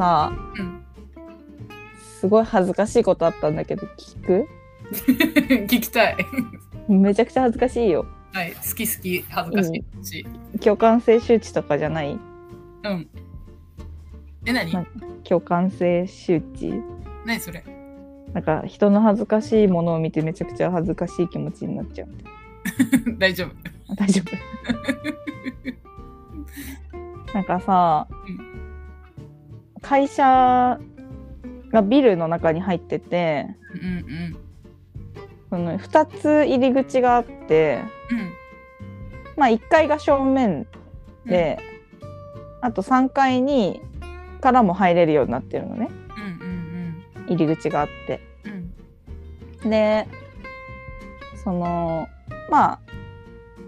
さうんすごい恥ずかしいことあったんだけど聞く？聞きたい。めちゃくちゃ恥ずかしいよ。はい。好き好き恥ずかしいし。共感性周知とかじゃない？うん。え何？共感性周知？何それ？なんか人の恥ずかしいものを見てめちゃくちゃ恥ずかしい気持ちになっちゃう。大丈夫。あ大丈夫。なんかさ、うん会社がビルの中に入っててうんうん。その2つ入り口があって、うん。まあ、1階が正面で、あと3階にからも入れるようになってるのね。うんうん入り口があって。うん。うんでそのまあ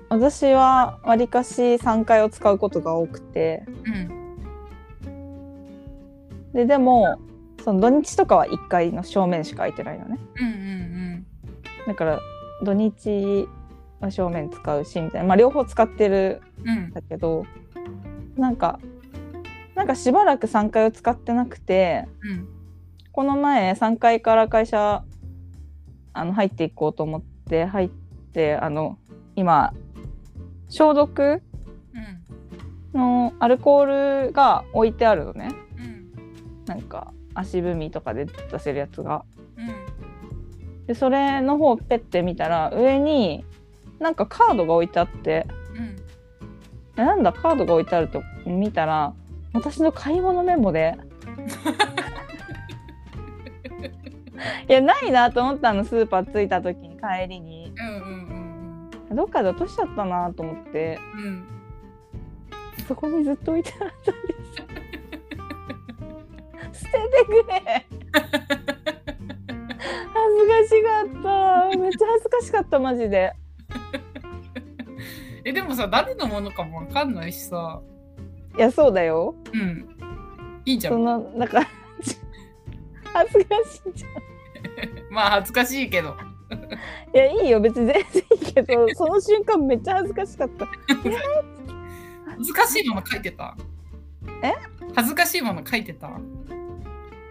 私はわりかし3階を使うことが多くてうんででもその土日とかは1階の正面しか空いてないのね。うんうんだから土日は正面使うしみたいな。まあ両方使ってるうん。うんんだけどなんかなんかしばらく3階を使ってなくてうん。この前3階から会社あの入っていこうと思って入ってあの今消毒うん。のアルコールが置いてあるのね。うんなんか足踏みとかで出せるやつが。うん。でそれの方をペッて見たら上になんかカードが置いてあって。うん。えなんだ？カードが置いてあると見たら私の買い物メモで。いやないなと思ったの。スーパー着いた時に帰りに。うんうんどっかで落としちゃったなと思って。うんうん。そこにずっと置いてあったんです捨ててくれ。恥ずかしかった。めっちゃ恥ずかしかったマジで。えでもさ誰のものかもわかんないしさ。いやそうだよ。うん。いいじゃそんのなんか恥ずかしいじゃん。まあ恥ずかしいけど。いやいいよ。別に全然いいけど その瞬間めっちゃ恥ずかしかった。恥ずかしいもの書いてた？え？恥ずかしいもの書いてた？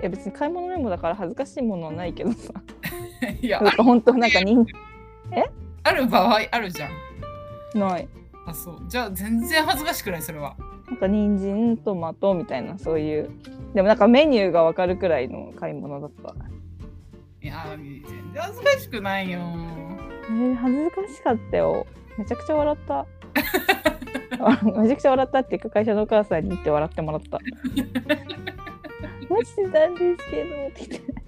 いや別に買い物メモだから恥ずかしいものはないけどさ。いや。なんか本当なんか人 ある場合あるじゃん。ない。あそう。じゃあ全然恥ずかしくないそれは。なんか人参トマトみたいなそういう。でもなんかメニューがわかるくらいの買い物だった。いや全然恥ずかしくないよ。えー、恥ずかしかったよ。めちゃくちゃ笑った。めちゃくちゃ笑ったっていうか会社のお母さんに言って笑ってもらった落ちてたんですけどって言って。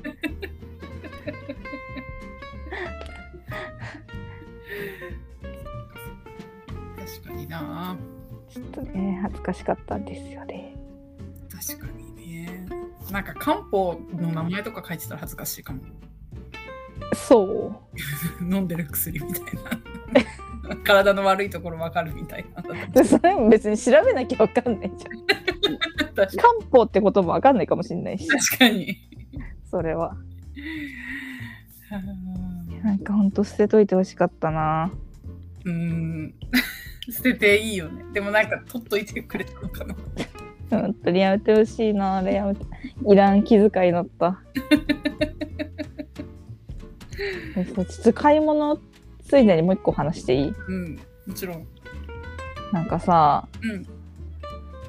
確かにな。ちょっとね恥ずかしかったんですよね。確かにね。なんか漢方の名前とか書いてたら恥ずかしいかも。そう。飲んでる薬みたいな。体の悪いところわかるみたいな。でそれも別に調べなきゃわかんないじゃん。確漢方ってこともわかんないかもしれないし。かに。それは。なんかほんと捨てといてほしかったな。うーん。捨てていいよね。でもなんか取っといてくれたのかな。本当にやめてほしいな。あれやめて。いらん気遣いだった。えそうちょっと買い物ついでにもう一個話していい？うんもちろん。なんかさうん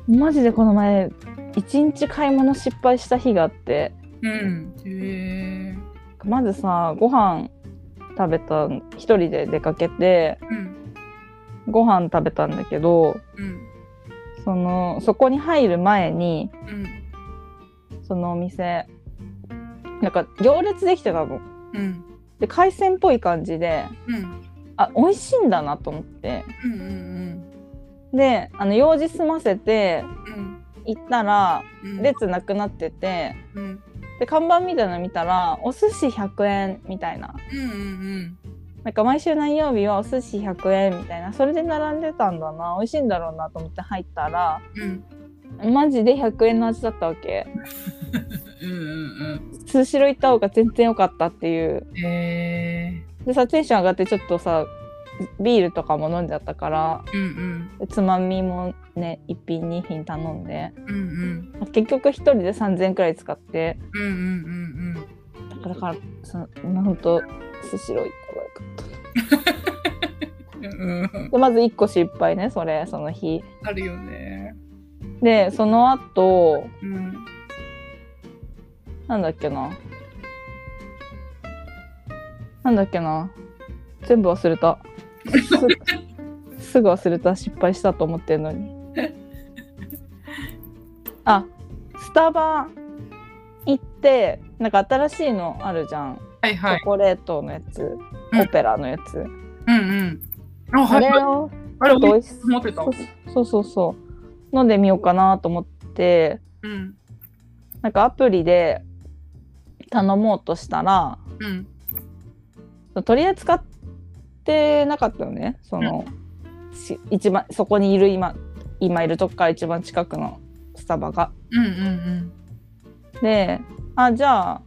マジでこの前一日買い物失敗した日があってうん。へえまずさご飯食べた一人で出かけてうん。ご飯食べたんだけどうん。そのそこに入る前にうん。そのお店なんか行列できてたの。うん。で海鮮っぽい感じでうん。あ美味しいんだなと思って。うんうんであの用事済ませてうん。行ったらうん。列なくなっててうん。で看板みたいなの見たらお寿司100円みたいな。うんうんなんか毎週何曜日はお寿司100円みたいな。それで並んでたんだな。美味しいんだろうなと思って入ったらうん。マジで100円の味だったわけ。うんうんスシロー行った方が全然良かったっていう。えでさテンション上がってちょっとさビールとかも飲んじゃったからうんでつまみもね1品2品頼んで。うんうん。結局1人で3000円くらい使って。うんうんうんだからだからその本当スシロー行った方がよかった。うんうん。うんでまず1個失敗ねそれその日。あるよね。でその後うん。なんだっけな。なんだっけな。全部忘れたすすぐ忘れた失敗したと思ってんのに。あスタバ行ってなんか新しいのあるじゃん、はいはい。チョコレートのやつ。うん。オペラのやつ、うんうん。ああれをあれちょっと美味しそうそうそう。飲んでみようかなと思って。うん。なんかアプリで頼もうとしたらうん。取り扱ってなかったのね。その、し一番そこにいる今今いるとこから一番近くのスタバが。うんうんであじゃあ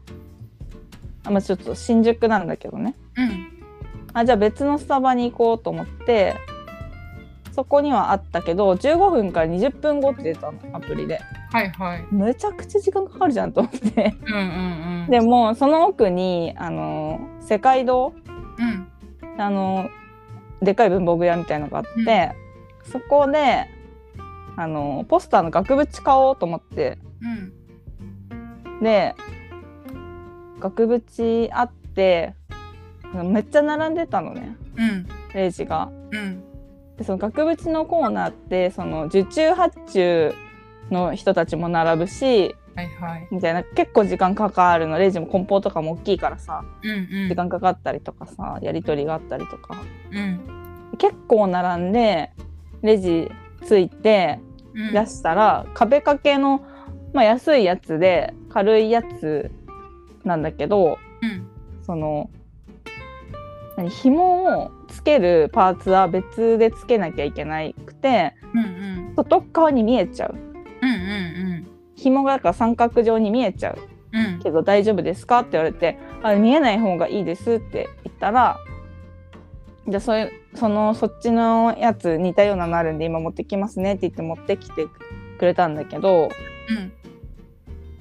あ、まあ、ちょっと新宿なんだけどね。うん。あじゃあ別のスタバに行こうと思ってそこにはあったけど15分から20分後って出たのアプリで。はいはい。むちゃくちゃ時間かかるじゃんと思って。うんうんうん。でもその奥にあの世界堂うんあのでかい文房具屋みたいのがあって、そこであのポスターの額縁買おうと思って。うん。で額縁あってめっちゃ並んでたのね。うん。レジが。うん。でその額縁のコーナーってその受注発注の人たちも並ぶしはいはい。みたいな。結構時間かかるの。レジも梱包とかも大きいからさ。うんうん。時間かかったりとかさやり取りがあったりとか。うん。結構並んでレジついてうん。出したら壁掛けの、まあ、安いやつで軽いやつなんだけどうん。その何紐をつけるパーツは別でつけなきゃいけなくてうんうん。外側に見えちゃう。うんうん紐がだから三角状に見えちゃう。けど大丈夫ですかって言われてあ見えない方がいいですって言ったらじゃあそういうそのそっちのやつ似たようなのあるんで今持ってきますねって言って持ってきてくれたんだけどうん。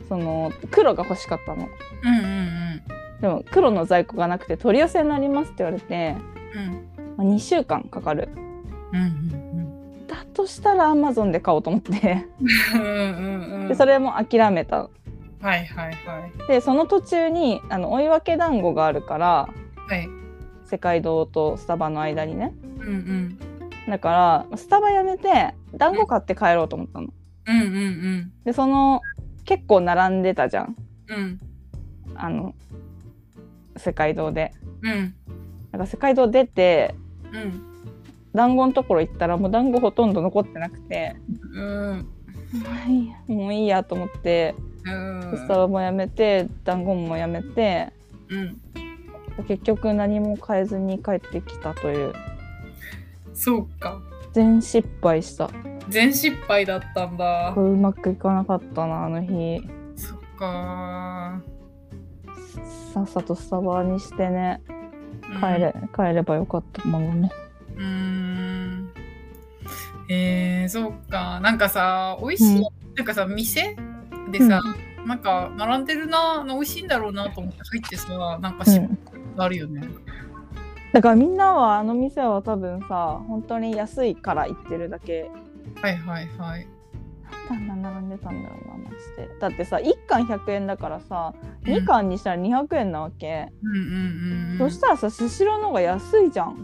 その黒が欲しかったの。うんうんでも黒の在庫がなくて取り寄せになりますって言われて、うん。まあ、2週間かかる。うんうんだとしたらアマゾンで買おうと思って。でそれも諦めた。はいはいはい。でその途中にあの追い分け団子があるからはい。世界堂とスタバの間にね。うんうん。だからスタバやめて団子買って帰ろうと思ったの。うんうんうん。でその結構並んでたじゃん。うん。あの世界堂で。うん。だから世界堂出てうん団子のところ行ったらもう団子ほとんど残ってなくて。うん。もういいやもういいやと思って。うん。スタバもやめて団子もやめて。うん。結局何も変えずに帰ってきたという。そうか。全失敗した。全失敗だったんだ。うまくいかなかったなあの日。そっか。さっさとスタバにしてね。うん。帰れ、帰ればよかったものね。うーんえー、そうか。なんかさ美味しい、うん。なんかさ店でさ、なんか並んでるな美味しいんだろうなと思って入ってさなんか失うん敗があるよね、だからみんなはあの店は多分さ本当に安いから行ってるだけ。はいはいはい。なんであんな並んでたんだろうなマジで。だってさ1貫100円だからさうん。2貫にしたら200円なわけ、うんうんうん。そしたらさスシローの方が安いじゃん。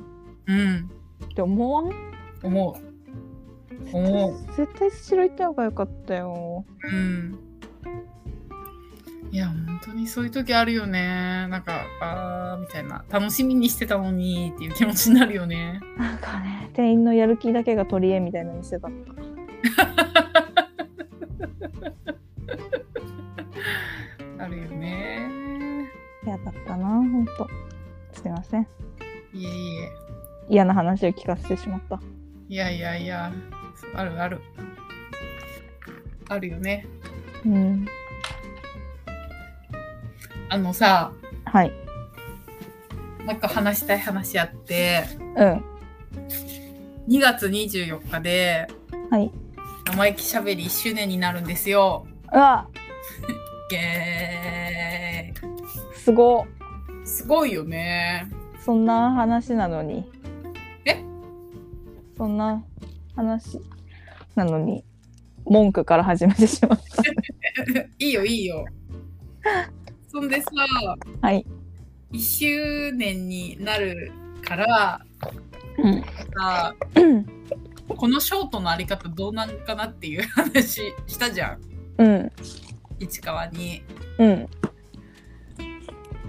うん。って思わん？思う絶対スシロー行った方がよかったよ。うん。いや本当にそういう時あるよね。なんかあーみたいな。楽しみにしてたのにっていう気持ちになるよね。なんかね店員のやる気だけが取り柄みたいな店だった。あるよね。嫌だったなほんとすいません。いえいえ。嫌な話を聞かせてしまったいやいやいやあるあるあるよねうんあのさはいなんか話したい話あってうん2月24日ではい。生意気しゃべり1周年になるんですよ。うわ、ゲすご。ーすごいよね。そんな話なのに。えそんな話なのに、文句から始めてしまった。いいよいいよ。そんでさ、はい。1周年になるからうん。さ、このショートのあり方どうなんかなっていう話したじゃん。うん。市川に。うん。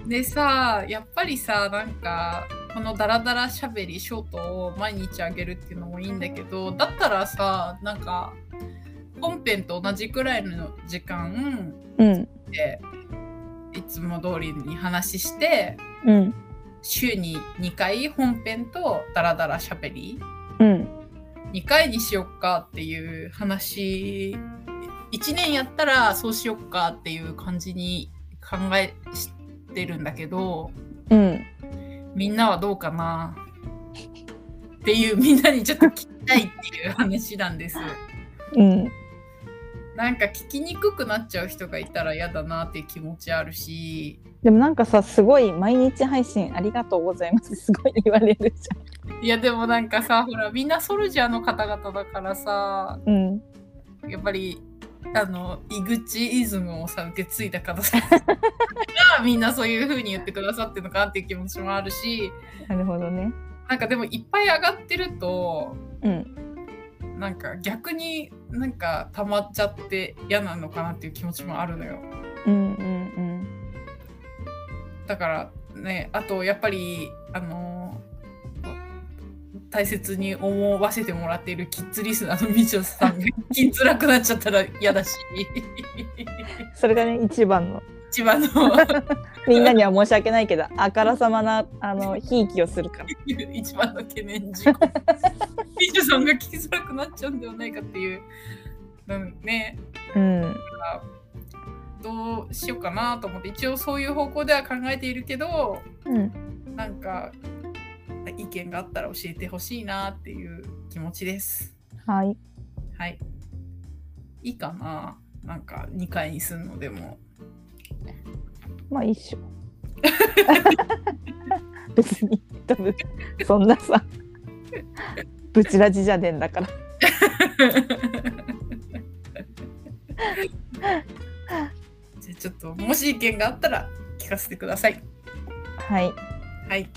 でさやっぱりさなんかこのダラダラしゃべりショートを毎日あげるっていうのもいいんだけどだったらさなんか本編と同じくらいの時間うん。でいつも通りに話してうん。週に2回本編とダラダラしゃべりうん。2回にしよっかっていう話1年やったらそうしよっかっていう感じに考えしてるんだけどうん。みんなはどうかな？っていうみんなにちょっと聞きたいっていう話なんです。うん。なんか聞きにくくなっちゃう人がいたら嫌だなっていう気持ちあるしでもなんかさ、すごい毎日配信ありがとうございます。すごい言われるじいやでもなんかさほらみんなソルジャーの方々だからさゃん。うん。やっぱりあの井口イズムをさ受け継いだ方さが みんなそういう風に言ってくださってるのかなっていう気持ちもあるしなるほどね。なんかでもいっぱい上がってるとうん。なんか逆になんか溜まっちゃって嫌なのかなっていう気持ちもあるのよ。うんうんだからねあとやっぱりあの大切に思わせてもらっているキッズリスナーのみちょさんが聞きづらくなっちゃったら嫌だしうん。それがね、一番の。一番の みんなには申し訳ないけど、あからさまな、あの、ひいきをするから。一番の懸念事項みちょさんが聞きづらくなっちゃうんではないかっていう、うん、ねうん。どうしようかなと思って一応そういう方向では考えているけどうん。なんか意見があったら教えてほしいなっていう気持ちです。はい。はい。いいかな？なんか2回にすんのでも。まあ一緒。別に、多分、そんなさ、ブチラジじゃねえんだから。じゃあちょっともし意見があったら聞かせてください。はい。はい。